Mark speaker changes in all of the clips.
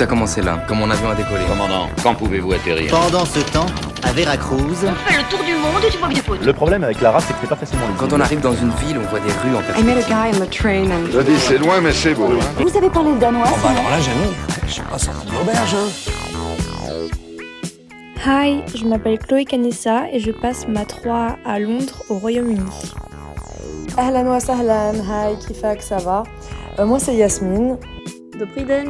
Speaker 1: Tout a commencé là, quand mon avion a décollé.
Speaker 2: Commandant, quand pouvez-vous atterrir
Speaker 3: Pendant ce temps, à Veracruz,
Speaker 4: On fait le tour du monde et tu vois bien faute.
Speaker 5: Le problème avec la race, c'est que c'est pas facilement lisible.
Speaker 1: Quand on arrive dans une ville, on voit des rues en
Speaker 6: I met a guy on the train and
Speaker 7: Je dis, c'est loin, mais c'est beau. hein.
Speaker 8: Vous avez parlé danois
Speaker 5: bah alors là, j'avoue, je suis pas sorti de l'auberge.
Speaker 9: Hi, je m'appelle Chloé Canessa et je passe ma 3 à Londres au Royaume-Uni.
Speaker 10: Ahlan wa sahlan, hi, kifak, ça va? Euh, Moi c'est Yasmine.
Speaker 11: Dobriden.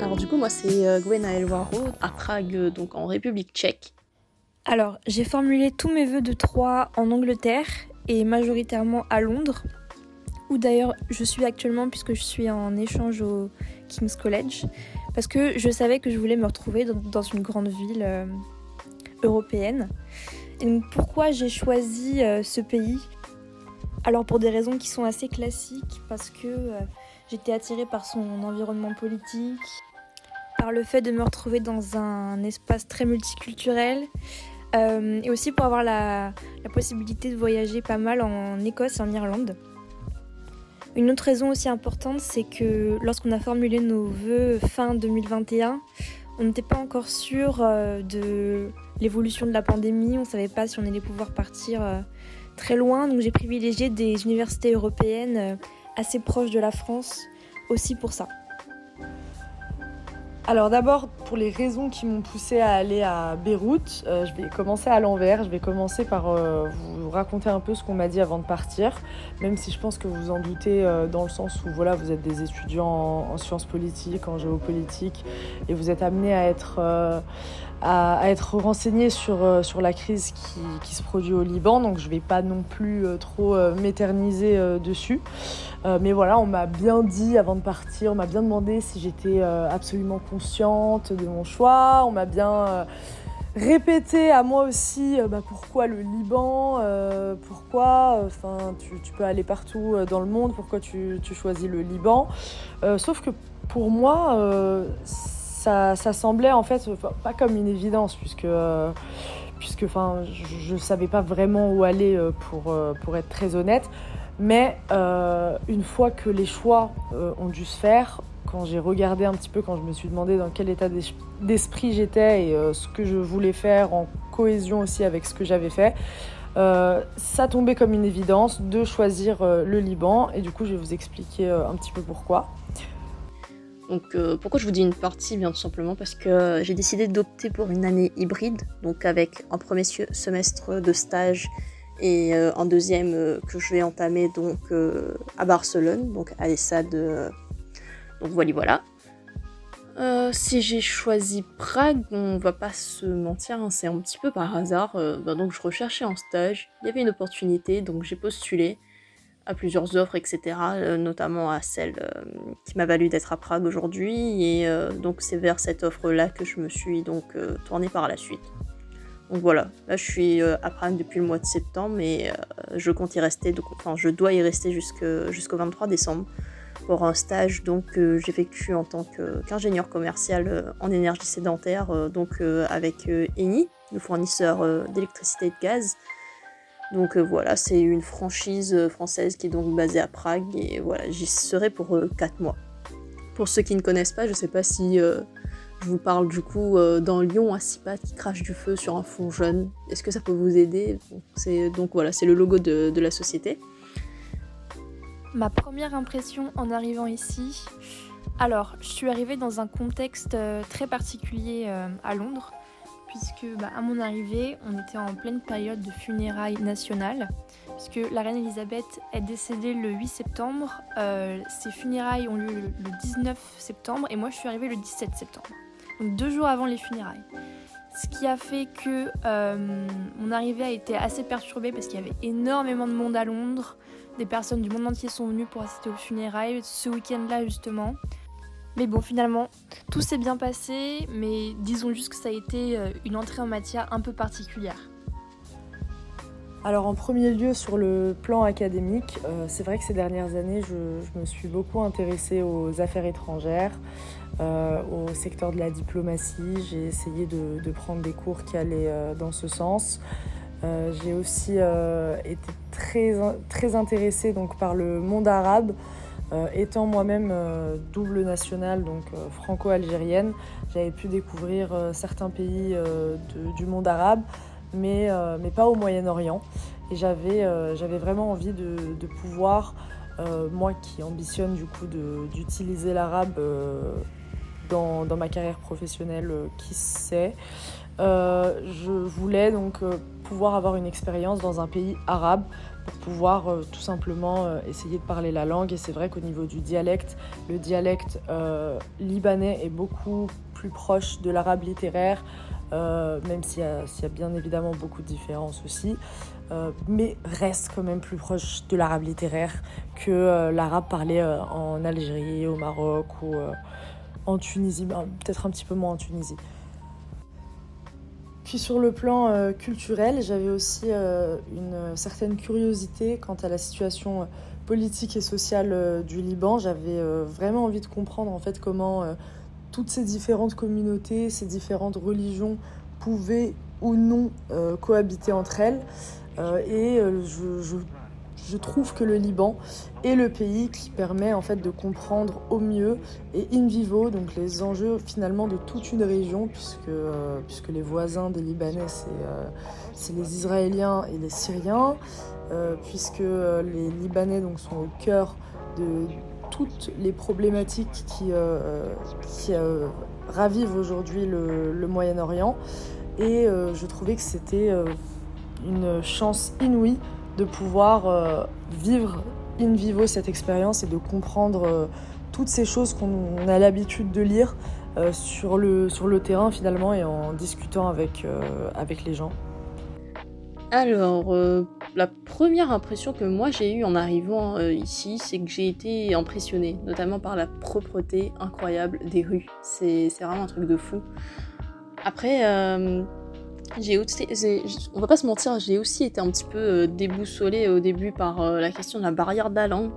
Speaker 11: Alors du coup, moi c'est euh, Gwen Elwaro à Prague, euh, donc en République tchèque.
Speaker 9: Alors, j'ai formulé tous mes vœux de 3 en Angleterre et majoritairement à Londres, où d'ailleurs je suis actuellement puisque je suis en échange au King's College, parce que je savais que je voulais me retrouver dans, une grande ville euh, européenne. Et donc pourquoi j'ai choisi ce pays? Alors pour des raisons qui sont assez classiques, parce que j'étais attirée par son environnement politique, par le fait de me retrouver dans un espace très multiculturel, euh, et aussi pour avoir la, possibilité de voyager pas mal en Écosse et en Irlande. Une autre raison aussi importante, c'est que lorsqu'on a formulé nos vœux fin 2021, on n'était pas encore sûr euh, de l'évolution de la pandémie, on ne savait pas si on allait pouvoir partir euh, très loin, donc j'ai privilégié des universités européennes assez proches de la France aussi pour ça.
Speaker 10: Alors d'abord, pour les raisons qui m'ont poussé à aller à Beyrouth, euh, je vais commencer à l'envers. Je vais commencer par euh, vous raconter un peu ce qu'on m'a dit avant de partir, même si je pense que vous en doutez euh, dans le sens où voilà, vous êtes des étudiants en, en sciences politiques, en géopolitique, et vous êtes amenés à être, à, être renseignés sur, euh, sur la crise qui, qui se produit au Liban. Donc je ne vais pas non plus euh, trop euh, m'éterniser dessus. Mais voilà, on m'a bien dit avant de partir, on m'a bien demandé si j'étais absolument consciente de mon choix. On m'a bien répété à moi aussi bah, pourquoi le Liban, pourquoi enfin tu, peux aller partout dans le monde, pourquoi tu, tu choisis le Liban. Sauf que pour moi, euh, ça, semblait en fait pas comme une évidence puisque. euh, puisque enfin, je ne savais pas vraiment où aller euh, pour, euh, pour être très honnête. Mais une fois que les choix ont dû se faire, quand j'ai regardé un petit peu, quand je me suis demandé dans quel état d'es- d'esprit j'étais et ce que je voulais faire en cohésion aussi avec ce que j'avais fait, ça tombait comme une évidence de choisir le Liban. Et du coup, je vais vous expliquer un petit peu pourquoi.
Speaker 11: Donc euh, pourquoi je vous dis une partie Bien tout simplement parce que j'ai décidé d'opter pour une année hybride, donc avec un premier se- semestre de stage et euh, un deuxième euh, que je vais entamer donc à Barcelone, donc à l'ESSAD. donc voilà voilà. Si j'ai choisi Prague, on va pas se mentir, hein, c'est un petit peu par hasard. bah, donc je recherchais un stage, il y avait une opportunité, donc j'ai postulé à plusieurs offres, etc., euh, notamment à celle euh, qui m'a valu d'être à Prague aujourd'hui. Et euh, donc c'est vers cette offre-là que je me suis donc tournée par la suite. Donc voilà, là je suis à Prague depuis le mois de septembre et je compte y rester, enfin je dois y rester jusqu'au 23 décembre pour un stage donc que j'effectue en tant qu'ingénieur commercial euh, en énergie sédentaire, donc avec Eni, le fournisseur d'électricité et de gaz. Donc euh, voilà, c'est une franchise euh, française qui est donc basée à Prague et voilà, j'y serai pour 4 mois. Pour ceux qui ne connaissent pas, je sais pas si euh, je vous parle du coup euh, d'un lion à six pattes qui crache du feu sur un fond jaune. Est-ce que ça peut vous aider? Donc voilà, c'est le logo de, la société.
Speaker 9: Ma première impression en arrivant ici, alors je suis arrivée dans un contexte euh, très particulier euh, à Londres, puisque bah, à mon arrivée, on était en pleine période de funérailles nationales, puisque la reine Elisabeth est décédée le 8 septembre, euh, ses funérailles ont lieu le, le 19 septembre, et moi je suis arrivée le 17 septembre, donc deux jours avant les funérailles. Ce qui a fait que euh, mon arrivée a été assez perturbée parce qu'il y avait énormément de monde à Londres. Des personnes du monde entier sont venues pour assister aux funérailles ce week-end-là justement. Mais bon, finalement, tout s'est bien passé, mais disons juste que ça a été euh, une entrée en matière un peu particulière.
Speaker 10: Alors en premier lieu sur le plan académique, euh, c'est vrai que ces dernières années je, me suis beaucoup intéressée aux affaires étrangères, euh, au secteur de la diplomatie. J'ai essayé de, prendre des cours qui allaient dans ce sens. J'ai aussi été très, très intéressée donc, par le monde arabe, Euh, étant moi-même euh, double nationale, donc euh, franco-algérienne, j'avais pu découvrir certains pays du monde arabe, mais, mais pas au Moyen-Orient. Et j'avais vraiment envie de, de pouvoir, moi qui ambitionne du coup d'utiliser l'arabe dans, dans ma carrière professionnelle, qui sait, je voulais donc pouvoir avoir une expérience dans un pays arabe pour pouvoir euh, tout simplement euh, essayer de parler la langue. Et c'est vrai qu'au niveau du dialecte, le dialecte euh, libanais est beaucoup plus proche de l'arabe littéraire, même s'il y, a- s'il y a bien évidemment beaucoup de différences aussi. Mais reste quand même plus proche de l'arabe littéraire que l'arabe parlé en Algérie, au Maroc ou en Tunisie, ben, peut-être un petit peu moins en Tunisie. Puis sur le plan euh, culturel, j'avais aussi euh, une certaine curiosité quant à la situation euh, politique et sociale du Liban. J'avais vraiment envie de comprendre en fait comment toutes ces différentes communautés, ces différentes religions pouvaient ou non cohabiter entre elles. Et je, je- je trouve que le Liban est le pays qui permet en fait de comprendre au mieux et in vivo donc les enjeux finalement de toute une région puisque, euh, puisque les voisins des Libanais c'est euh, les Israéliens et les Syriens euh, puisque les Libanais donc sont au cœur de toutes les problématiques qui, qui ravivent aujourd'hui le, Moyen-Orient. Et je trouvais que c'était une chance inouïe de pouvoir euh, vivre in vivo cette expérience et de comprendre euh, toutes ces choses qu'on a l'habitude de lire euh, sur, le, sur le terrain finalement et en discutant avec, avec les gens.
Speaker 11: Alors, la première impression que moi j'ai eue en arrivant ici, c'est que j'ai été impressionnée, notamment par la propreté incroyable des rues. C'est vraiment un truc de fou. Après, j'ai aussi, on va pas se mentir, j'ai aussi été un petit peu euh, déboussolée au début par euh, la question de la barrière de la langue.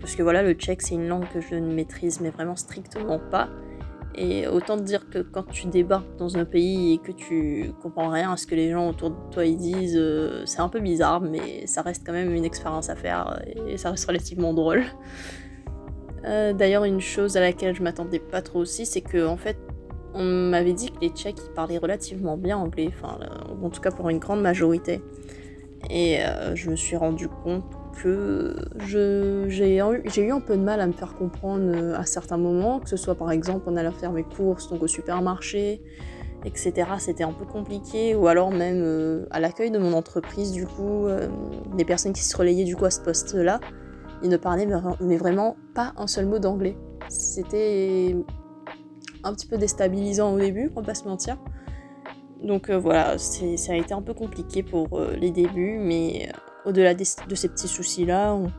Speaker 11: Parce que voilà, le tchèque c'est une langue que je ne maîtrise mais vraiment strictement pas. Et autant dire que quand tu débarques dans un pays et que tu comprends rien à ce que les gens autour de toi ils disent, euh, c'est un peu bizarre, mais ça reste quand même une expérience à faire et ça reste relativement drôle. D'ailleurs, une chose à laquelle je m'attendais pas trop aussi, c'est que en fait, on m'avait dit que les Tchèques ils parlaient relativement bien anglais, enfin, euh, en tout cas pour une grande majorité. Et euh, je me suis rendu compte que j'ai eu, un peu de mal à me faire comprendre euh, à certains moments, que ce soit par exemple on allait faire mes courses donc au supermarché, etc. C'était un peu compliqué, ou alors même à l'accueil de mon entreprise, du coup, des personnes qui se relayaient du coup à ce poste-là, ils ne parlaient mais vraiment pas un seul mot d'anglais. C'était un petit peu déstabilisant au début, on va pas se mentir. Donc euh, voilà, ça a été un peu compliqué pour euh, les débuts, mais euh, au-delà de ces petits soucis-là, on-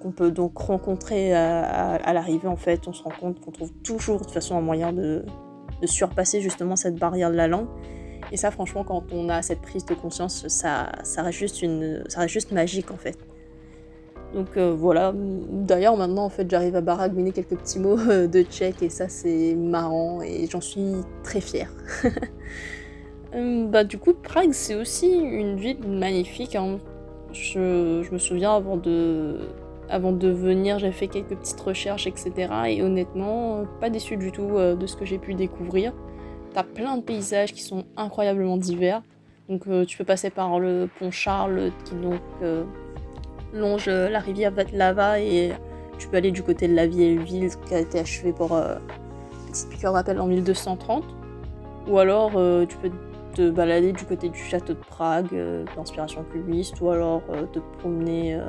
Speaker 11: qu'on peut donc rencontrer à, à- à l'arrivée, en fait, on se rend compte qu'on trouve toujours de toute façon un moyen de, de surpasser justement cette barrière de la langue. Et ça, franchement, quand on a cette prise de conscience, ça, ça, reste, juste une, ça reste juste magique, en fait. Donc euh, voilà, d'ailleurs maintenant en fait j'arrive à baragouiner quelques petits mots euh, de tchèque et ça c'est marrant et j'en suis très fière. Euh, bah du coup Prague c'est aussi une ville magnifique. hein. Je, je me souviens avant de, avant de venir j'ai fait quelques petites recherches etc. Et honnêtement pas déçu du tout de ce que j'ai pu découvrir. T'as plein de paysages qui sont incroyablement divers. Donc tu peux passer par le pont Charles qui donc longe euh, la rivière Vatlava et tu peux aller du côté de la vieille ville qui a été achevée pour euh, piqûre rappel en 1230 ou alors euh, tu peux te balader du côté du château de Prague euh, d'inspiration cubiste ou alors te promener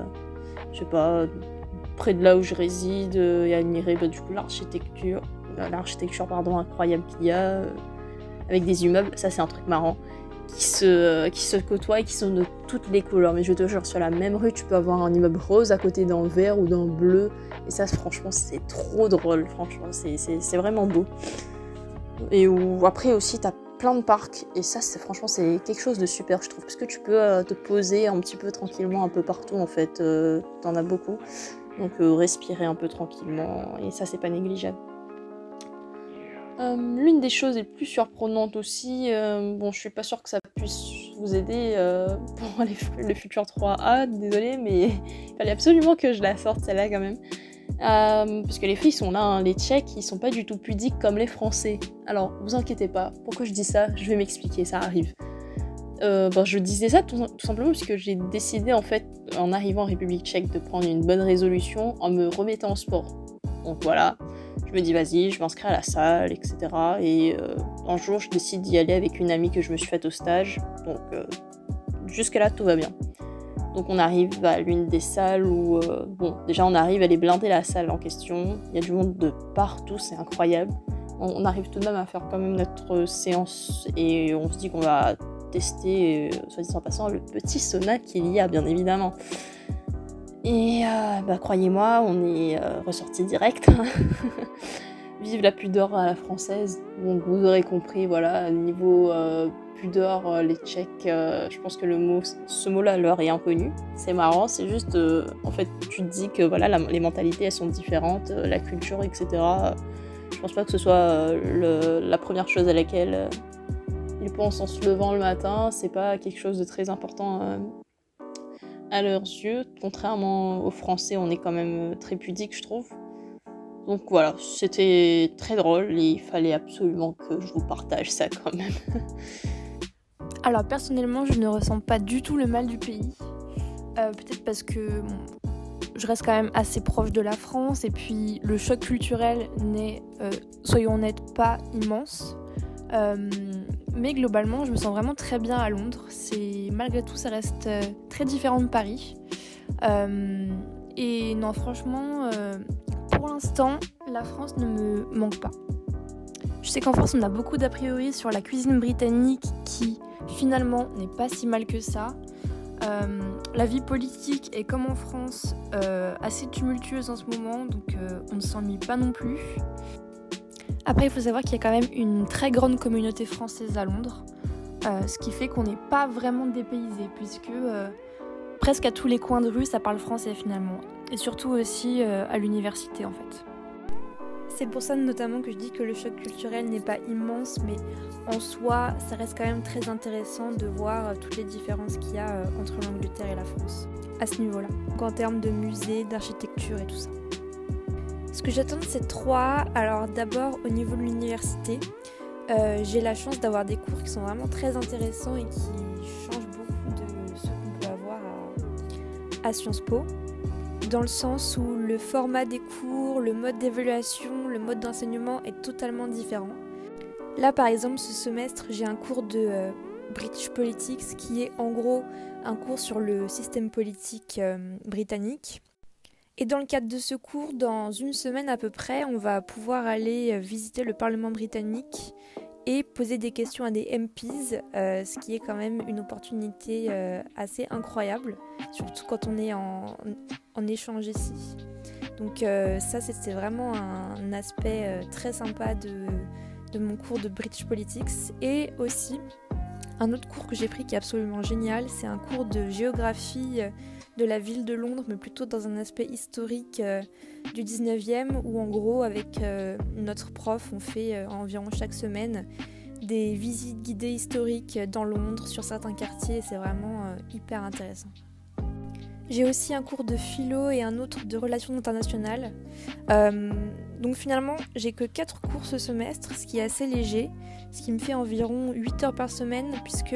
Speaker 11: je sais pas près de là où je réside et admirer bah, du l'architecture l'architecture pardon incroyable qu'il y a avec des immeubles. Ça c'est un truc marrant qui se, côtoient et qui sont de toutes les couleurs. Mais je te jure, sur la même rue, tu peux avoir un immeuble rose à côté d'un vert ou d'un bleu. Et ça, franchement, c'est trop drôle. Franchement, c'est- vraiment beau. Et où, après aussi, t'as plein de parcs. Et ça, franchement, c'est quelque chose de super, je trouve. Parce que tu peux euh, te poser un petit peu tranquillement un peu partout, en fait. Euh, T'en as beaucoup. Donc, euh, respirer un peu tranquillement. Et ça, c'est pas négligeable. Euh, L'une des choses les plus surprenantes aussi, euh, bon, je suis pas sûre que ça puisse vous aider euh, pour le futur 3A, désolé, mais il fallait absolument que je la sorte celle-là quand même. Euh, parce que les filles sont là, hein. les Tchèques, ils sont pas du tout pudiques comme les Français. Alors, vous inquiétez pas, pourquoi je dis ça? Je vais m'expliquer, ça arrive. Bon, je disais ça tout, simplement parce que j'ai décidé en fait, en arrivant en République tchèque, de prendre une bonne résolution en me remettant au sport. Donc voilà, je me dis vas-y, je m'inscris à la salle, etc. Et euh, un jour, je décide d'y aller avec une amie que je me suis faite au stage. Donc euh, jusque-là, tout va bien. Donc on arrive à l'une des salles où, euh, bon, déjà on arrive, elle est blindée la salle en question. Il y a du monde de partout, c'est incroyable. On, arrive tout de même à faire quand même notre séance et on se dit qu'on va tester, soit dit en passant, le petit sauna qu'il y a, bien évidemment. Et euh, bah, croyez-moi, on est euh, ressorti direct. Vive la pudeur à la française. Donc vous aurez compris, voilà, niveau euh, pudeur, euh, les Tchèques, je pense que le mot, ce mot-là leur est inconnu. C'est marrant, c'est juste, en fait, tu te dis que voilà, les mentalités elles sont différentes, la culture, etc. Je pense pas que ce soit la première chose à laquelle ils pensent en se levant le matin. C'est pas quelque chose de très important à leurs yeux. Contrairement aux Français, on est quand même très pudique, je trouve. Donc voilà, c'était très drôle et il fallait absolument que je vous partage ça quand même.
Speaker 9: Alors personnellement, je ne ressens pas du tout le mal du pays. Euh, Peut-être parce que je reste quand même assez proche de la France et puis le choc culturel n'est, euh, soyons honnêtes, pas immense. Euh, mais globalement, je me sens vraiment très bien à Londres. Malgré tout, ça reste euh, très différent de Paris. Euh, et non, franchement, euh, pour l'instant, la France ne me manque pas. Je sais qu'en France, on a beaucoup d'a priori sur la cuisine britannique qui finalement n'est pas si mal que ça. La vie politique est comme en France assez tumultueuse en ce moment, donc on ne s'ennuie pas non plus. Après, il faut savoir qu'il y a quand même une très grande communauté française à Londres, euh, ce qui fait qu'on n'est pas vraiment dépaysé, puisque euh, presque à tous les coins de rue, ça parle français finalement, et surtout aussi euh, à l'université en fait. C'est pour ça notamment que je dis que le choc culturel n'est pas immense, mais en soi, ça reste quand même très intéressant de voir toutes les différences qu'il y a entre l'Angleterre et la France, à ce niveau-là, en termes de musée, d'architecture et tout ça. Ce que j'attends de ces trois, alors d'abord au niveau de l'université, euh, j'ai la chance d'avoir des cours qui sont vraiment très intéressants et qui changent beaucoup de ce qu'on peut avoir à, Sciences Po, dans le sens où le format des cours, le mode d'évaluation, le mode d'enseignement est totalement différent. Là par exemple ce semestre j'ai un cours de euh, British Politics qui est en gros un cours sur le système politique euh, britannique. Et dans le cadre de ce cours, dans une semaine à peu près, on va pouvoir aller visiter le Parlement britannique et poser des questions à des MPs, euh, ce qui est quand même une opportunité euh, assez incroyable, surtout quand on est en, en échange ici. Donc euh, ça, c'était vraiment un, aspect euh, très sympa de, de mon cours de British Politics. Et aussi, un autre cours que j'ai pris qui est absolument génial, c'est un cours de géographie de la ville de Londres, mais plutôt dans un aspect historique euh, du 19e, où en gros, avec euh, notre prof, on fait euh, environ chaque semaine des visites guidées historiques dans Londres, sur certains quartiers, et c'est vraiment hyper intéressant. J'ai aussi un cours de philo et un autre de relations internationales. Donc finalement, j'ai que 4 cours ce semestre, ce qui est assez léger, ce qui me fait environ 8 heures par semaine, puisque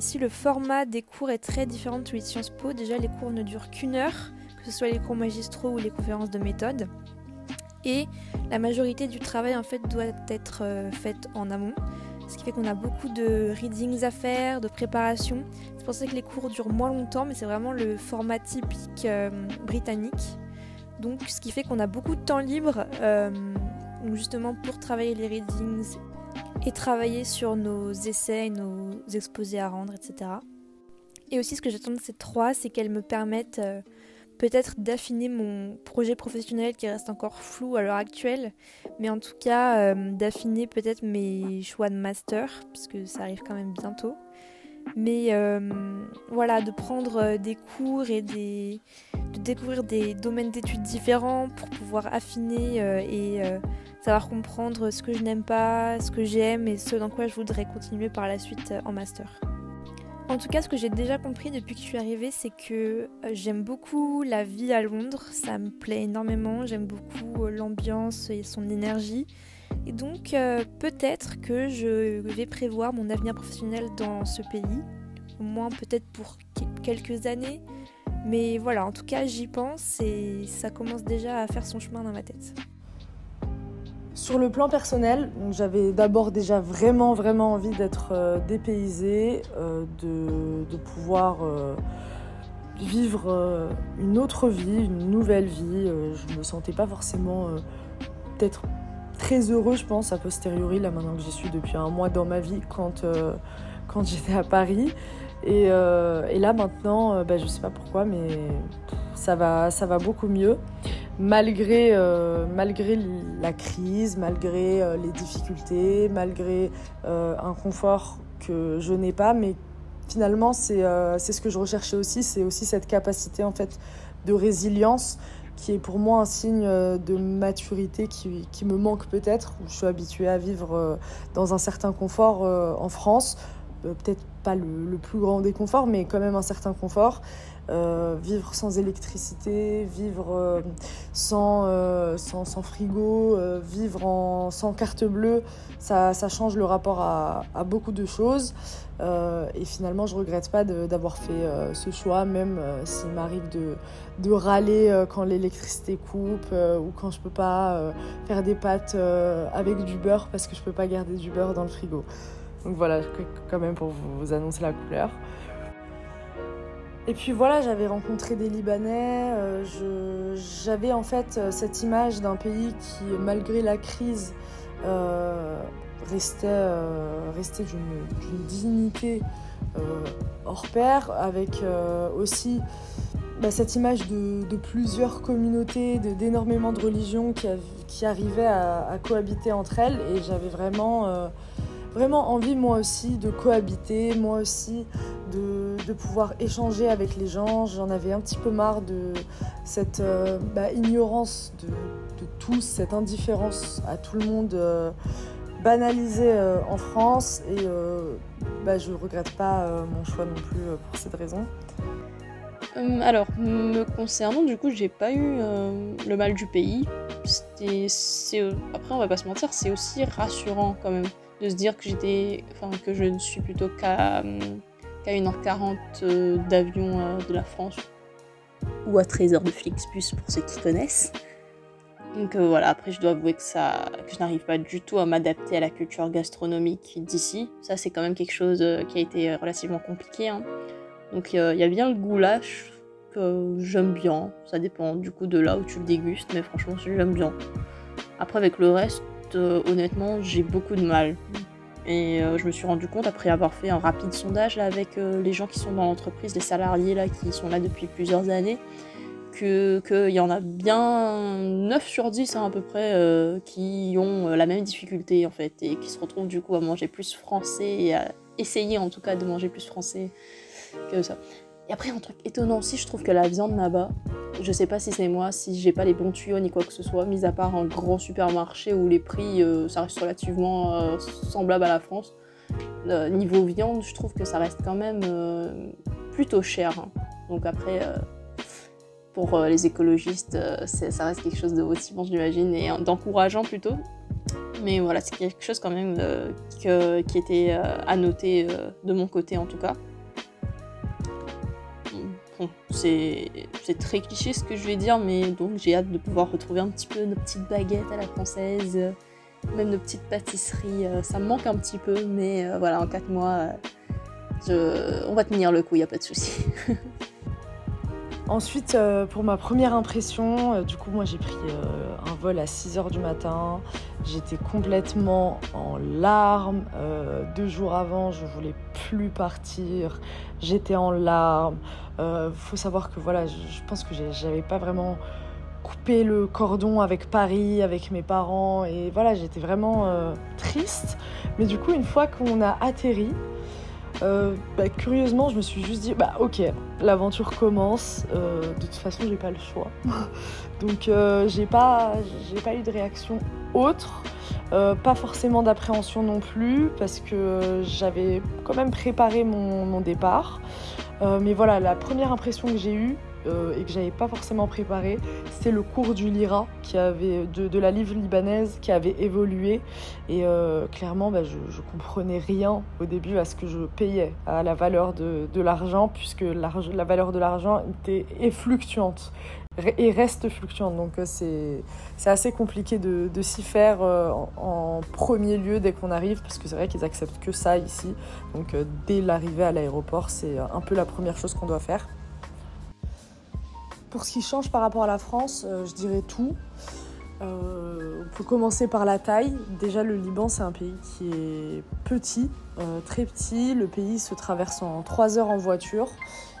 Speaker 9: ici le format des cours est très différent de celui de Sciences Po. Déjà, les cours ne durent qu'une heure, que ce soit les cours magistraux ou les conférences de méthode. Et la majorité du travail en fait doit être euh, faite en amont, ce qui fait qu'on a beaucoup de readings à faire, de préparation. C'est pour ça que les cours durent moins longtemps, mais c'est vraiment le format typique euh, britannique. Donc, ce qui fait qu'on a beaucoup de temps libre, euh, justement pour travailler les readings et travailler sur nos essais, nos exposés à rendre, etc. Et aussi, ce que j'attends de ces trois, c'est qu'elles me permettent euh, peut-être d'affiner mon projet professionnel qui reste encore flou à l'heure actuelle, mais en tout cas euh, d'affiner peut-être mes choix de master, puisque ça arrive quand même bientôt. Mais euh, voilà, de prendre des cours et de découvrir des domaines d'études différents pour pouvoir affiner et savoir comprendre ce que je n'aime pas, ce que j'aime et ce dans quoi je voudrais continuer par la suite euh, en master. En tout cas, ce que j'ai déjà compris depuis que je suis arrivée, c'est que euh, j'aime beaucoup la vie à Londres. Ça me plaît énormément. J'aime beaucoup euh, l'ambiance et son énergie. Et donc, peut-être que je vais prévoir mon avenir professionnel dans ce pays. Au moins, peut-être pour quelques années. Mais voilà, en tout cas, j'y pense et ça commence déjà à faire son chemin dans ma tête.
Speaker 10: Sur le plan personnel, j'avais d'abord déjà vraiment vraiment envie d'être euh, dépaysée, euh, de, pouvoir euh, vivre une autre vie, une nouvelle vie. je me sentais pas forcément peut-être très heureux, je pense, a posteriori, là maintenant que j'y suis depuis un mois dans ma vie quand, quand j'étais à Paris. Et, là maintenant, bah, je sais pas pourquoi, mais ça va, ça va beaucoup mieux malgré, euh, malgré la crise, malgré euh, les difficultés, malgré euh, un confort que je n'ai pas, mais finalement c'est ce que je recherchais aussi, c'est aussi cette capacité en fait de résilience qui est pour moi un signe de maturité qui, qui me manque peut-être. Je suis habituée à vivre dans un certain confort en France, peut-être pas le, plus grand des conforts, mais quand même un certain confort. Euh, vivre sans électricité, vivre euh, sans, euh, sans, frigo, vivre sans carte bleue, ça, change le rapport à, à beaucoup de choses. et finalement, je regrette pas d'avoir fait ce choix, même s'il m'arrive de, de, râler quand l'électricité coupe ou quand je peux pas faire des pâtes avec du beurre parce que je peux pas garder du beurre dans le frigo. Donc voilà, quand même pour vous annoncer la couleur. Et puis voilà, j'avais rencontré des Libanais, euh, j'avais en fait euh, cette image d'un pays qui, malgré la crise, euh, restait, restait d'une dignité hors pair, avec aussi bah, cette image de, plusieurs communautés, d'énormément de, religions qui, qui arrivaient à, à, cohabiter entre elles. Et j'avais vraiment vraiment envie moi aussi de cohabiter, moi aussi de, pouvoir échanger avec les gens. J'en avais un petit peu marre de cette euh, bah, ignorance de, tous, cette indifférence à tout le monde euh, banalisée euh, en France et bah, je ne regrette pas mon choix non plus pour cette raison.
Speaker 11: alors, me concernant, du coup, j'ai pas eu le mal du pays. après, on va pas se mentir, c'est aussi rassurant quand même de se dire que j'étais, enfin que je ne suis plutôt qu'à qu'à 1h40 euh, d'avion euh, de la France ou à 13 h de Flixbus pour ceux qui connaissent. Donc euh, voilà, après je dois avouer que ça, que je n'arrive pas du tout à m'adapter à la culture gastronomique d'ici. Ça c'est quand même quelque chose qui a été relativement compliqué. Hein. Donc il y a bien le goulash que j'aime bien. Ça dépend du coup de là où tu le dégustes, mais franchement j'aime bien. Après avec le reste, euh, honnêtement, j'ai beaucoup de mal. Et euh, je me suis rendu compte, après avoir fait un rapide sondage avec euh, les gens qui sont dans l'entreprise, les salariés là, qui sont là depuis plusieurs années, qu'il y en a bien 9 sur 10 hein, à peu près qui ont la même difficulté en fait, et qui se retrouvent du coup à manger plus français, et à essayer en tout cas de manger plus français que ça. Et après, un truc étonnant aussi, je trouve que la viande là-bas, je sais pas si c'est moi, si j'ai pas les bons tuyaux ni quoi que ce soit, mis à part un grand supermarché où les prix, euh, ça reste relativement euh, semblable à la France. Euh, niveau viande, je trouve que ça reste quand même plutôt cher. Hein. Donc après, pour les écologistes, ça reste quelque chose de motivant, j'imagine, et d'encourageant plutôt. Mais voilà, c'est quelque chose quand même qui était à noter de mon côté en tout cas c'est très cliché ce que je vais dire, mais donc j'ai hâte de pouvoir retrouver un petit peu nos petites baguettes à la française, même nos petites pâtisseries. Euh, ça me manque un petit peu, mais euh, voilà, en 4 mois, euh, on va tenir le coup, il a pas de souci.
Speaker 10: Ensuite, pour ma première impression, du coup, moi j'ai pris un vol à 6h du matin. J'étais complètement en larmes. deux jours avant, je voulais plus partir. J'étais en larmes. Euh, faut savoir que voilà, je, pense que j'avais pas vraiment coupé le cordon avec Paris, avec mes parents, et voilà, j'étais vraiment euh, triste. Mais du coup, une fois qu'on a atterri, euh, bah, curieusement, je me suis juste dit, bah ok, l'aventure commence. de toute façon, j'ai pas le choix. Donc, j'ai pas, j'ai pas eu de réaction autre. Euh, pas forcément d'appréhension non plus, parce que j'avais quand même préparé mon départ. Euh, mais voilà, la première impression que j'ai eue, euh, et que j'avais pas forcément préparé, c'était le cours du lira qui avait de, de, la livre libanaise qui avait évolué. Et euh, clairement bah, je, je, comprenais rien au début à ce que je payais à la valeur de, de l'argent puisque la valeur de l'argent était est fluctuante et reste fluctuante donc euh, c'est assez compliqué de, s'y faire en, en, premier lieu dès qu'on arrive parce que c'est vrai qu'ils acceptent que ça ici donc dès l'arrivée à l'aéroport c'est un peu la première chose qu'on doit faire pour ce qui change par rapport à la France, euh, je dirais tout. Euh, on peut commencer par la taille. Déjà, le Liban, c'est un pays qui est petit, euh, très petit. Le pays se traverse en 3 heures en voiture.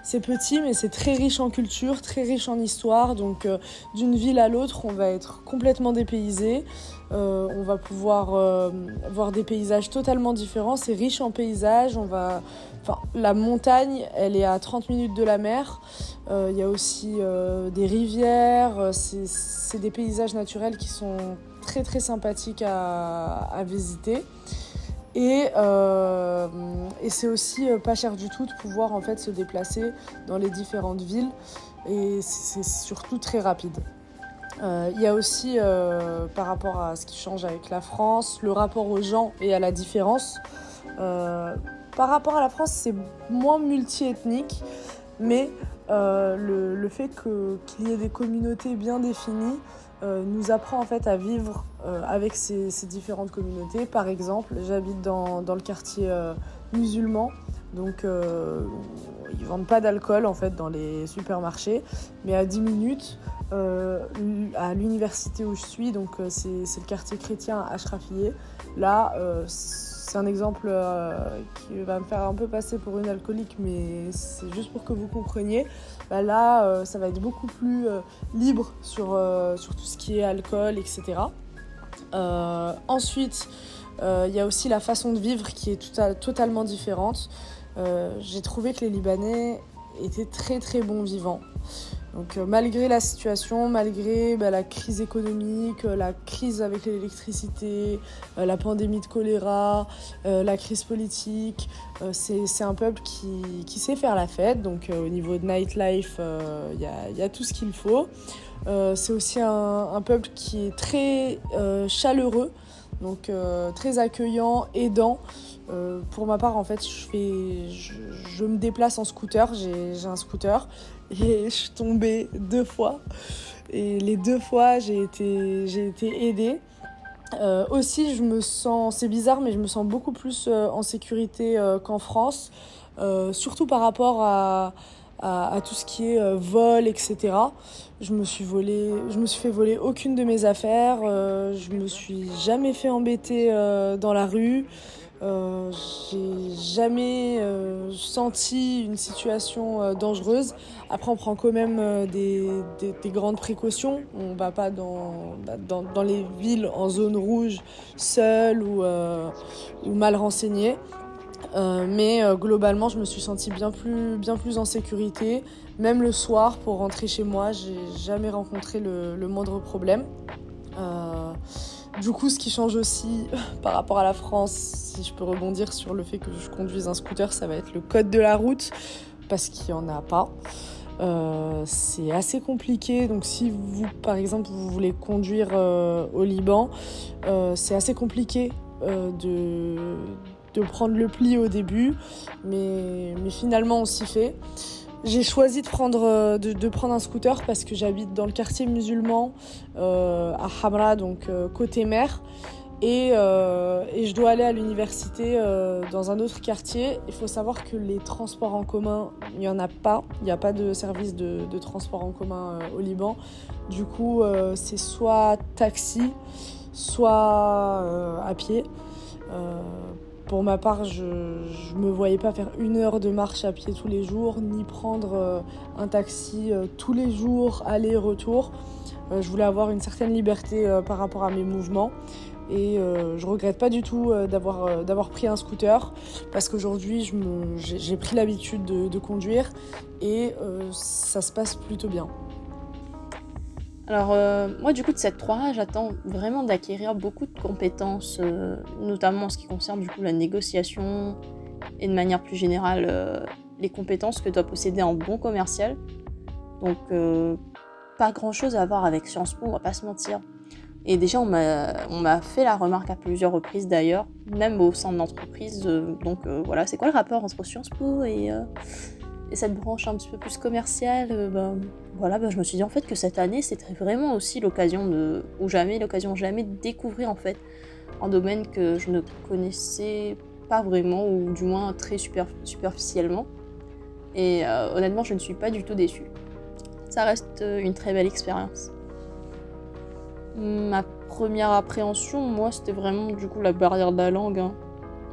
Speaker 10: C'est petit, mais c'est très riche en culture, très riche en histoire. Donc, euh, d'une ville à l'autre, on va être complètement dépaysé. Euh, on va pouvoir euh, voir des paysages totalement différents. C'est riche en paysages. On va, enfin, la montagne, elle est à 30 minutes de la mer. Il y a aussi des rivières. C'est des paysages naturels qui sont très très sympathiques à visiter. Et, euh, et c'est aussi pas cher du tout de pouvoir en fait se déplacer dans les différentes villes et c'est surtout très rapide. Euh, il y a aussi euh, par rapport à ce qui change avec la France, le rapport aux gens et à la différence. Euh, par rapport à la France, c'est moins multiethnique, mais le, fait qu'il qu y ait des communautés bien définies euh, nous apprend en fait à vivre euh, avec ces, différentes communautés. Par exemple, j'habite dans, dans, le quartier euh, musulman, donc ils vendent pas d'alcool en fait dans les supermarchés, mais à 10 minutes à l'université où je suis, donc c'est le quartier chrétien Ashrafieh, là c'est un exemple qui va me faire un peu passer pour une alcoolique, mais c'est juste pour que vous compreniez bah là, euh, ça va être beaucoup plus euh, libre sur, euh, tout ce qui est alcool, etc. Euh, ensuite, il y a aussi la façon de vivre qui est tout à, totalement différente. J'ai trouvé que les Libanais étaient très très bons vivants. Donc euh, malgré la situation, malgré bah, la crise économique, euh, la crise avec l'électricité, euh, la pandémie de choléra, la crise politique, c'est un peuple qui, sait faire la fête. Donc au niveau de nightlife, il y a, tout ce qu'il faut. c'est aussi un, peuple qui est très chaleureux, donc très accueillant, aidant. pour ma part, en fait, je me déplace en scooter, j'ai un scooter et je suis tombée deux fois. Et les deux fois, j'ai été, j'ai été aidée. Euh, aussi, je me sens, c'est bizarre, mais je me sens beaucoup plus euh, en sécurité euh, qu'en France, surtout par rapport à, à, à, tout ce qui est vol, etc. Je me suis volé, je me suis fait voler aucune de mes affaires, je me suis jamais fait embêter dans la rue. Euh, j'ai jamais euh, senti une situation euh, dangereuse. Après, on prend quand même des, des, des, grandes précautions. On va pas dans, dans, dans, les villes en zone rouge seul ou, ou mal renseigné. Mais globalement, je me suis sentie bien plus, bien plus en sécurité. Même le soir, pour rentrer chez moi, j'ai jamais rencontré le moindre problème. Du coup, ce qui change aussi par rapport à la France, si je peux rebondir sur le fait que je conduise un scooter, ça va être le code de la route, parce qu'il n'y en a pas. Euh, c'est assez compliqué, donc si vous, par exemple, vous voulez conduire euh, au Liban, euh, c'est assez compliqué euh, de, de prendre le pli au début, mais, mais finalement on s'y fait. J'ai choisi de prendre, de, de, prendre un scooter parce que j'habite dans le quartier musulman euh, à Hamra, donc euh, côté mer. Et, euh, et, je dois aller à l'université euh, dans un autre quartier. Il faut savoir que les transports en commun, il n'y en a pas. Il n'y a pas de service de, de transport en commun euh, au Liban. Du coup, euh, c'est soit taxi, soit à pied pour ma part, je ne me voyais pas faire une heure de marche à pied tous les jours, ni prendre euh, un taxi euh, tous les jours, aller-retour. Euh, je voulais avoir une certaine liberté par rapport à mes mouvements. Et je regrette pas du tout d'avoir pris un scooter parce qu'aujourd'hui j'ai pris l'habitude de, de, conduire et ça se passe plutôt bien.
Speaker 11: Alors euh, moi du coup de cette 3 j'attends vraiment d'acquérir beaucoup de compétences, euh, notamment en ce qui concerne du coup la négociation et de manière plus générale euh, les compétences que doit posséder un bon commercial. Donc pas grand chose à voir avec Sciences Po, on va pas se mentir. Et déjà on m'a fait la remarque à plusieurs reprises d'ailleurs, même au sein de l'entreprise. donc voilà, c'est quoi le rapport entre Sciences Po et et cette branche un petit peu plus commerciale, euh, ben, voilà, ben, je me suis dit en fait que cette année c'était vraiment aussi l'occasion de, ou jamais l'occasion jamais de découvrir en fait un domaine que je ne connaissais pas vraiment ou du moins très super, superficiellement. Et euh, honnêtement, je ne suis pas du tout déçue. Ça reste euh, une très belle expérience. Ma première appréhension, moi, c'était vraiment du coup la barrière de la langue. Hein.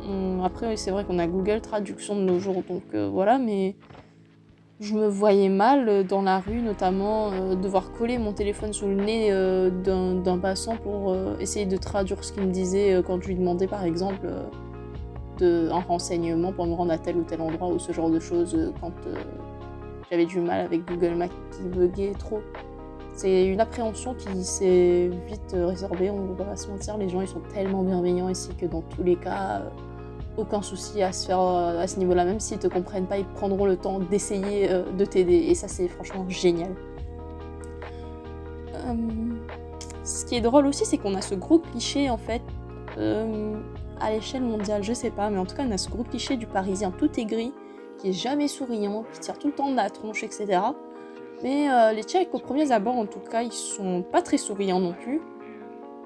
Speaker 11: Hum, après, c'est vrai qu'on a Google Traduction de nos jours, donc voilà, mais je me voyais mal euh, dans la rue, notamment euh, devoir coller mon téléphone sous le nez euh, d'un passant pour essayer de traduire ce qu'il me disait quand je lui demandais par exemple un renseignement pour me rendre à tel ou tel endroit ou ce genre de choses quand j'avais du mal avec Google Maps qui buguait trop. C'est une appréhension qui s'est vite résorbée, on va pas se mentir, les gens ils sont tellement bienveillants ici que dans tous les cas aucun souci euh, à ce niveau-là, même s'ils te comprennent pas, ils prendront le temps d'essayer euh, de t'aider. Et ça, c'est franchement génial. Euh, ce qui est drôle aussi, c'est qu'on a ce gros cliché en fait à l'échelle mondiale, je sais pas, mais en tout cas, on a ce gros cliché du Parisien tout aigri, qui est jamais souriant, qui tire tout le temps de la tronche, etc. Mais les Tchèques, au premier abord, en tout cas, ils sont pas très souriants non plus.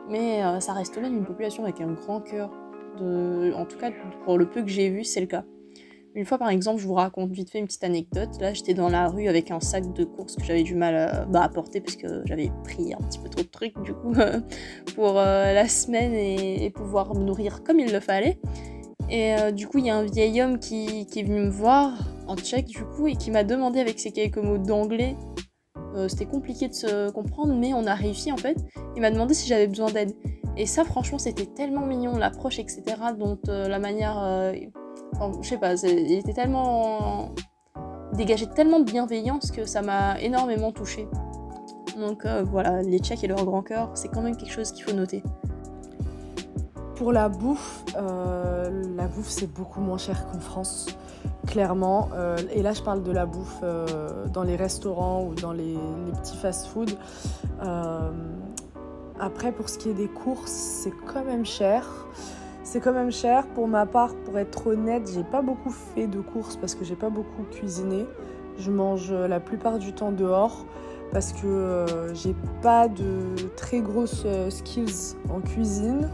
Speaker 11: Mais ça reste même une population avec un grand cœur en tout cas, pour le peu que j'ai vu, c'est le cas. Une fois, par exemple, je vous raconte vite fait une petite anecdote. Là, j'étais dans la rue avec un sac de courses que j'avais du mal à, bah, porter parce que j'avais pris un petit peu trop de trucs, du coup, pour euh, la semaine et, pouvoir me nourrir comme il le fallait. Et euh, du coup, il y a un vieil homme qui, qui, est venu me voir en tchèque, du coup, et qui m'a demandé avec ses quelques mots d'anglais. Euh, c'était compliqué de se comprendre, mais on a réussi en fait. Il m'a demandé si j'avais besoin d'aide. Et ça, franchement, c'était tellement mignon, l'approche, etc. Dont euh, la manière. Euh, je sais pas, il était tellement. dégagé tellement de bienveillance que ça m'a énormément touchée. Donc voilà, les Tchèques et leur grand cœur, c'est quand même quelque chose qu'il faut noter.
Speaker 10: Pour la bouffe, la bouffe c'est beaucoup moins cher qu'en France, clairement. et là je parle de la bouffe dans les restaurants ou dans les, petits fast-foods. Après, pour ce qui est des courses, c'est quand même cher. C'est quand même cher. Pour ma part, pour être honnête, j'ai pas beaucoup fait de courses parce que j'ai pas beaucoup cuisiné. Je mange la plupart du temps dehors parce que euh, j'ai pas de très grosses euh, skills en cuisine.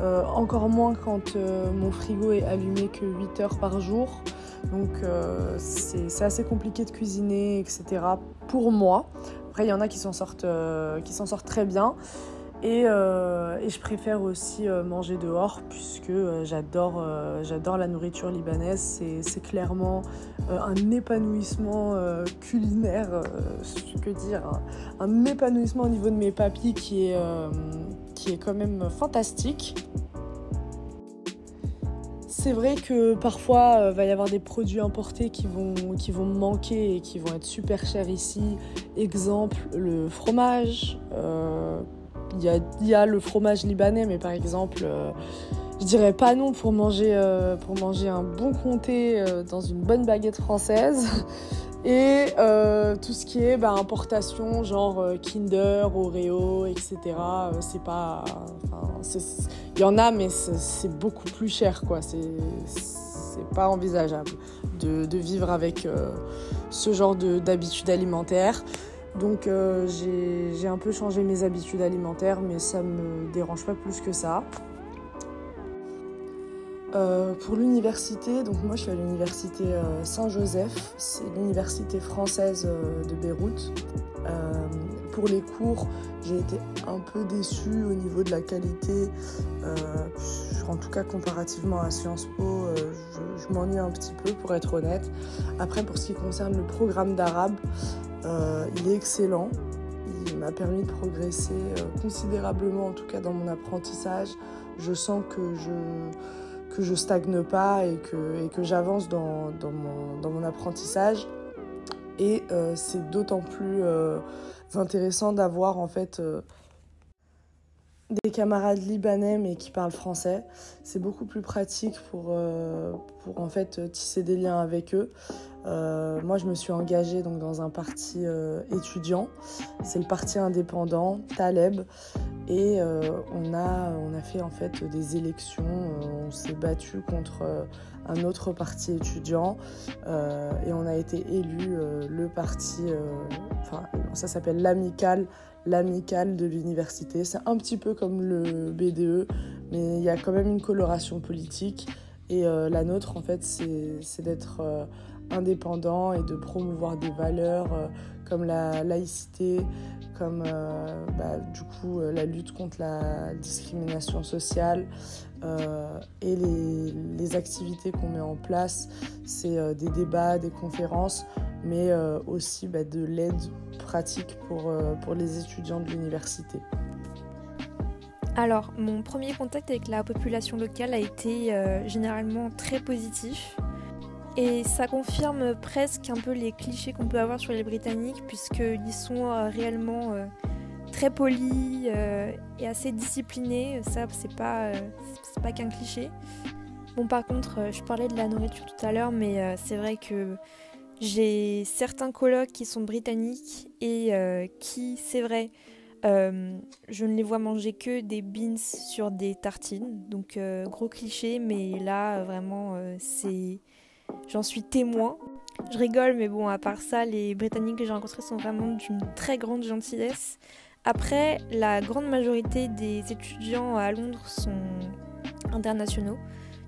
Speaker 10: Euh, encore moins quand mon frigo est allumé que 8 heures par jour. Donc c'est assez compliqué de cuisiner, etc. pour moi. Après, il y en a qui s'en sortent, s'en sortent très bien. Euh, et, je préfère aussi euh, manger dehors puisque euh, j'adore, la nourriture libanaise. C'est, clairement un épanouissement culinaire, que dire, un, épanouissement au niveau de mes papilles qui est, qui est quand même fantastique. C'est vrai que parfois il va y avoir des produits importés qui vont, qui vont manquer et qui vont être super chers ici. Exemple, le fromage il y a, le fromage libanais, mais par exemple, euh, je dirais pas non pour manger, euh, pour manger un bon comté euh, dans une bonne baguette française. Et tout ce qui est bah, importation, genre Kinder, Oreo, etc. c'est pas. Il y en a, mais c'est beaucoup plus cher, quoi. C'est pas envisageable de, vivre avec ce genre d'habitudes alimentaires. Donc euh, j'ai un peu changé mes habitudes alimentaires, mais ça me dérange pas plus que ça. Euh, pour l'université, donc moi je suis à l'université euh, Saint-Joseph, c'est l'université française de Beyrouth. pour les cours, j'ai été un peu déçue au niveau de la qualité. en tout cas, comparativement à Sciences Po, je, je m'ennuie un petit peu pour être honnête. Après, pour ce qui concerne le programme d'arabe, euh, il est excellent. Il m'a permis de progresser euh, considérablement, en tout cas dans mon apprentissage. Je sens que je, que je stagne pas et que, et que j'avance dans, dans, mon, dans mon apprentissage. Et c'est d'autant plus intéressant d'avoir en fait des camarades libanais mais qui parlent français. C'est beaucoup plus pratique pour, euh, pour en fait tisser des liens avec eux. Euh, moi, je me suis engagée donc, dans un parti euh, étudiant. C'est le parti indépendant, Taleb. Et on, a, on a fait en fait des élections. on s'est battu contre un autre parti étudiant. et on a été élu le parti, enfin, ça s'appelle l'Amical l'amicale de l'université. C'est un petit peu comme le BDE, mais il y a quand même une coloration politique. Et euh, la nôtre, en fait, c'est d'être euh, indépendant et de promouvoir des valeurs euh, comme la laïcité, comme bah, du coup la lutte contre la discrimination sociale. et les, activités qu'on met en place, c'est des débats, des conférences, mais aussi bah, de l'aide pratique pour, euh, pour les étudiants de l'université
Speaker 9: alors, mon premier contact avec la population locale a été euh, généralement très positif. Et ça confirme presque un peu les clichés qu'on peut avoir sur les Britanniques, puisqu'ils sont euh, réellement très polis et assez disciplinés. Ça, c'est pas, c'est pas qu'un cliché. Bon, par contre, je parlais de la nourriture tout à l'heure, mais c'est vrai que j'ai certains colocs qui sont britanniques et euh, qui, c'est vrai, euh, je ne les vois manger que des beans sur des tartines. Donc euh, gros cliché, mais là vraiment c'est, j'en suis témoin. Je rigole, mais bon, à part ça, les Britanniques que j'ai rencontrés sont vraiment d'une très grande gentillesse. Après, la grande majorité des étudiants à Londres sont internationaux.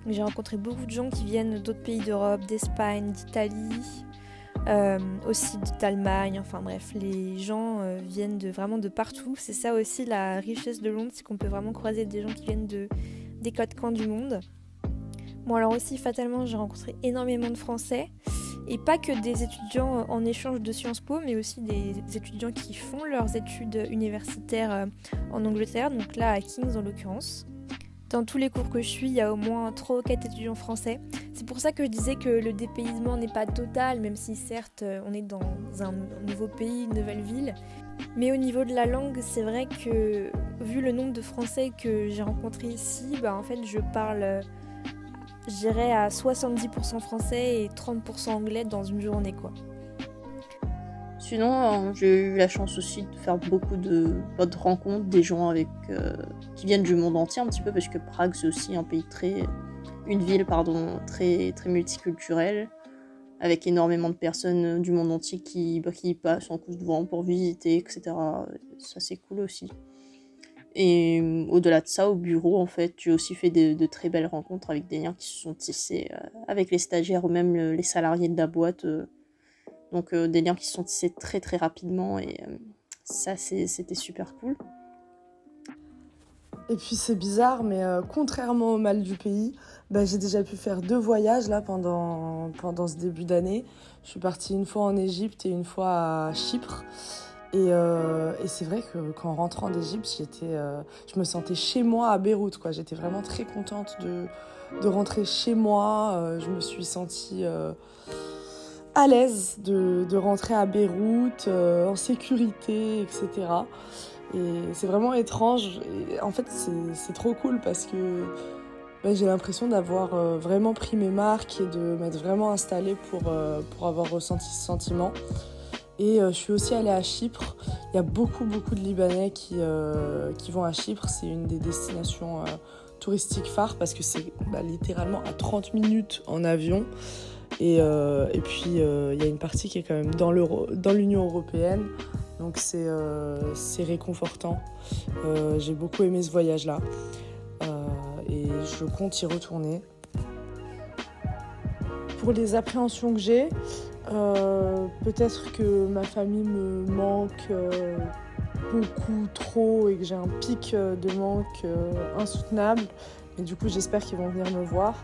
Speaker 9: J'ai rencontré beaucoup de gens qui viennent d'autres pays d'Europe, d'Espagne, d'Italie, euh, aussi d'Allemagne, enfin bref, les gens euh, viennent vraiment de partout. C'est ça aussi la richesse de Londres, c'est qu'on peut vraiment croiser des gens qui viennent de, des quatre coins du monde. Bon alors aussi fatalement j'ai rencontré énormément de Français et pas que des étudiants en échange de Sciences Po mais aussi des étudiants qui font leurs études universitaires euh, en Angleterre, donc là à King's en l'occurrence. Dans tous les cours que je suis, il y a au moins 3 ou 4 étudiants français. C'est pour ça que je disais que le dépaysement n'est pas total, même si certes euh, on est dans un nouveau pays, une nouvelle ville. Mais au niveau de la langue, c'est vrai que vu le nombre de Français que j'ai rencontrés ici, bah en fait je parle, je dirais à 70% français et 30% anglais dans une journée quoi.
Speaker 11: Sinon, euh, j'ai eu la chance aussi de faire beaucoup de, bah, rencontres, des gens avec, euh, qui viennent du monde entier un petit peu, parce que Prague, c'est aussi un pays très. une ville, pardon, très, très multiculturelle, avec énormément de personnes du monde entier qui, bah, qui passent en coup de vent pour visiter, etc. Ça, c'est cool aussi. Et euh, au-delà de ça, au bureau, en fait, j'ai aussi fait de, très belles rencontres avec des liens qui se sont tissés avec les stagiaires ou même les salariés de la boîte. Donc euh, des liens qui se sont tissés très très rapidement et euh, ça c'était super cool.
Speaker 10: Et puis c'est bizarre, mais euh, contrairement au mal du pays, bah, j'ai déjà pu faire deux voyages là pendant, pendant ce début d'année. Je suis partie une fois en Égypte et une fois à Chypre. Et, et c'est vrai que qu'en rentrant d'Égypte, j'étais, je me sentais chez moi à Beyrouth. J'étais vraiment très contente de, rentrer chez moi. je me suis sentie à l'aise de, rentrer à Beyrouth euh, en sécurité, etc. Et c'est vraiment étrange. En fait, c'est trop cool parce que bah, j'ai l'impression d'avoir euh, vraiment pris mes marques et de m'être vraiment installée pour, euh, pour avoir ressenti ce sentiment. Et je suis aussi allée à Chypre. Il y a beaucoup, beaucoup de Libanais qui, qui vont à Chypre. C'est une des destinations touristiques phares parce que c'est bah, littéralement à 30 minutes en avion. Et, euh, et puis, euh, il y a une partie qui est quand même dans l'Union européenne. Donc, c'est euh, réconfortant. J'ai beaucoup aimé ce voyage-là. et je compte y retourner. Pour les appréhensions que j'ai, peut-être que ma famille me manque beaucoup trop et que j'ai un pic de manque insoutenable. Et du coup, j'espère qu'ils vont venir me voir.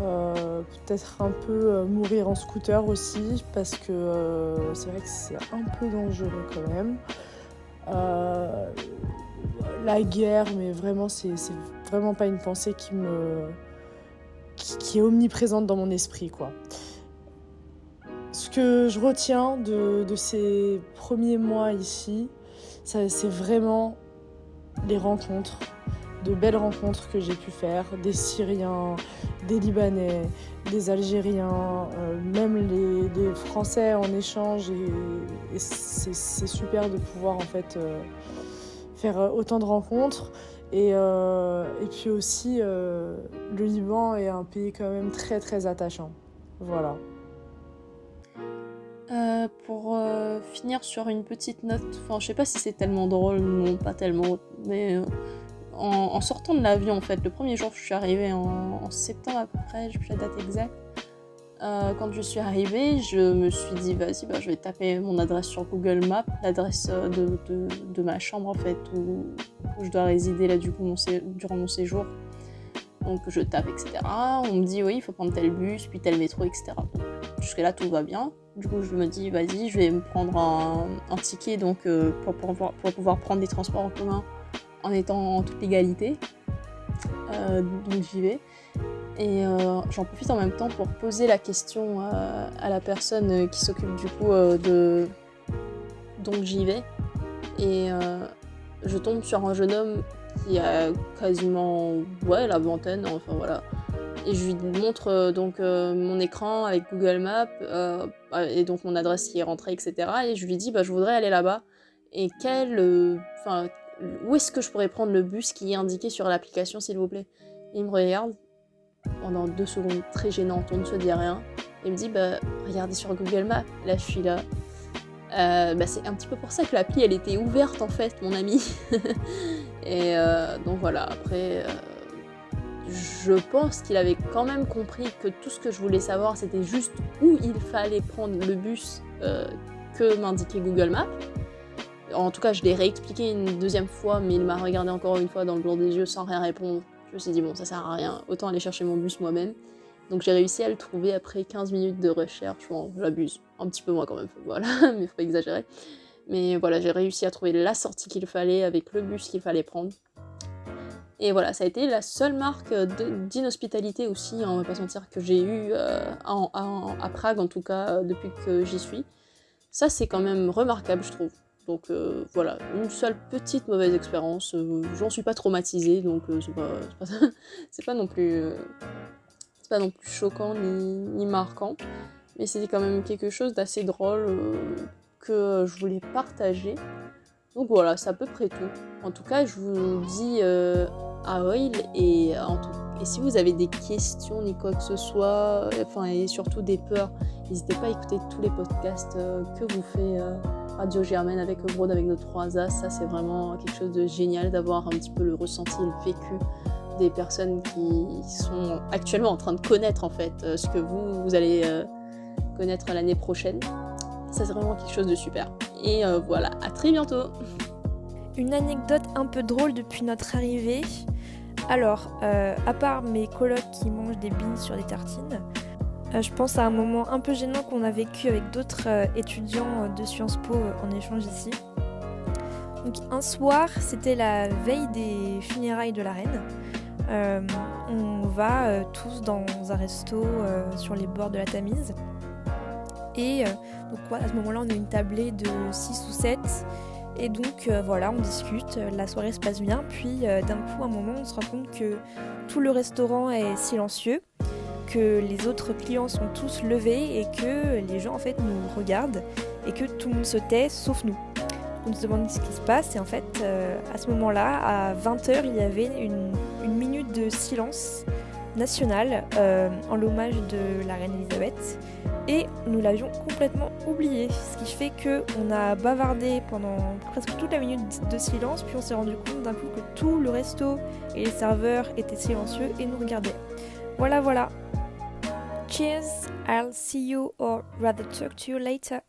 Speaker 10: Euh, peut-être un peu euh, mourir en scooter aussi, parce que euh, c'est vrai que c'est un peu dangereux quand même. la guerre, mais vraiment, c'est vraiment pas une pensée qui me. Qui, qui, est omniprésente dans mon esprit, quoi. Que je retiens de, de ces premiers mois ici, c'est vraiment les rencontres, de belles rencontres que j'ai pu faire, des Syriens, des Libanais, des Algériens, euh, même les, les Français en échange. Et, c'est super de pouvoir en fait euh, faire euh, autant de rencontres. Et, et puis aussi, le Liban est un pays quand même très très attachant. Voilà.
Speaker 11: Euh, pour euh, finir sur une petite note, enfin je sais pas si c'est tellement drôle, non pas tellement, mais euh, en, sortant de l'avion en fait, le premier jour je suis arrivée en, septembre à peu près, j'ai plus la date exacte, quand je suis arrivée je me suis dit vas-y bah, je vais taper mon adresse sur Google Maps, l'adresse de, ma chambre en fait où, je dois résider là durant mon séjour. Donc je tape etc. On me dit oui il faut prendre tel bus puis tel métro etc. Donc, jusque là tout va bien. Du coup, je me dis, vas-y, je vais me prendre un, ticket donc, euh, pour, pour, pouvoir- prendre des transports en commun en étant en toute légalité. Euh, donc j'y vais. Et euh, j'en profite en même temps pour poser la question euh, à la personne qui s'occupe du coup de. Donc j'y vais. Et je tombe sur un jeune homme qui a quasiment. Ouais, la vingtaine, enfin voilà et je lui montre euh, donc euh, mon écran avec Google Maps euh, et donc mon adresse qui est rentrée, etc. Et je lui dis bah, je voudrais aller là-bas et quel, enfin, où est-ce que je pourrais prendre le bus qui est indiqué sur l'application s'il vous plaît? Il me regarde pendant deux secondes très gênantes, on ne se dit rien. Il me dit bah regardez sur Google Maps. Là je suis là. Bah, c'est un petit peu pour ça que l'appli elle était ouverte en fait, mon ami. et donc voilà, après, je pense qu'il avait quand même compris que tout ce que je voulais savoir c'était juste où il fallait prendre le bus euh, que m'indiquait Google Maps. En tout cas, je l'ai réexpliqué une deuxième fois, mais il m'a regardé encore une fois dans le blanc des yeux sans rien répondre. Je me suis dit, bon, ça sert à rien, autant aller chercher mon bus moi-même. Donc j'ai réussi à le trouver après 15 minutes de recherche. Bon, j'abuse, un petit peu moins quand même, voilà, mais faut pas exagérer. Mais voilà, j'ai réussi à trouver la sortie qu'il fallait avec le bus qu'il fallait prendre. Et voilà, ça a été la seule marque de- d'inhospitalité aussi, hein, on va pas se mentir, que j'ai eu euh, à Prague en tout cas euh, depuis que j'y suis. Ça c'est quand même remarquable je trouve. Donc euh, voilà, une seule petite mauvaise expérience. euh, J'en suis pas traumatisée, donc euh, c'est pas, pas, non plus, euh, pas non plus choquant ni, ni marquant, mais c'était quand même quelque chose d'assez drôle euh, que je voulais partager. Donc voilà, c'est à peu près tout. En tout cas, je vous dis euh, à Oil et, en tout- et si vous avez des questions ni quoi que ce soit, enfin et surtout des peurs, n'hésitez pas à écouter tous les podcasts euh, que vous fait euh, Radio Germaine avec Brode avec nos trois As. Ça, c'est vraiment quelque chose de génial d'avoir un petit peu le ressenti le vécu des personnes qui sont actuellement en train de connaître en fait euh, ce que vous, vous allez connaître l'année prochaine. Ça, c'est vraiment quelque chose de super. Et euh, voilà, à très bientôt
Speaker 9: Une anecdote un peu drôle depuis notre arrivée. Alors, euh, à part mes colocs qui mangent des beans sur des tartines, euh, je pense à un moment un peu gênant qu'on a vécu avec d'autres étudiants de Sciences Po en échange ici. Donc un soir, c'était la veille des funérailles de la reine. On va tous dans un resto sur les bords de la Tamise. Et euh, donc à ce moment-là, on a une tablée de 6 ou 7. Et donc euh, voilà, on discute, euh, la soirée se passe bien, puis d'un coup, à un moment, on se rend compte que tout le restaurant est silencieux, que les autres clients sont tous levés et que les gens en fait nous regardent et que tout le monde se tait sauf nous. On se demande ce qui se passe et en fait, à ce moment-là, à 20h, il y avait une minute de silence national euh, en l'hommage de la reine Elisabeth et nous l'avions complètement oublié, ce qui fait que on a bavardé pendant presque toute la minute de silence, puis on s'est rendu compte d'un coup que tout le resto et les serveurs étaient silencieux et nous regardaient. Voilà, voilà. Cheers, I'll see you or rather talk to you later.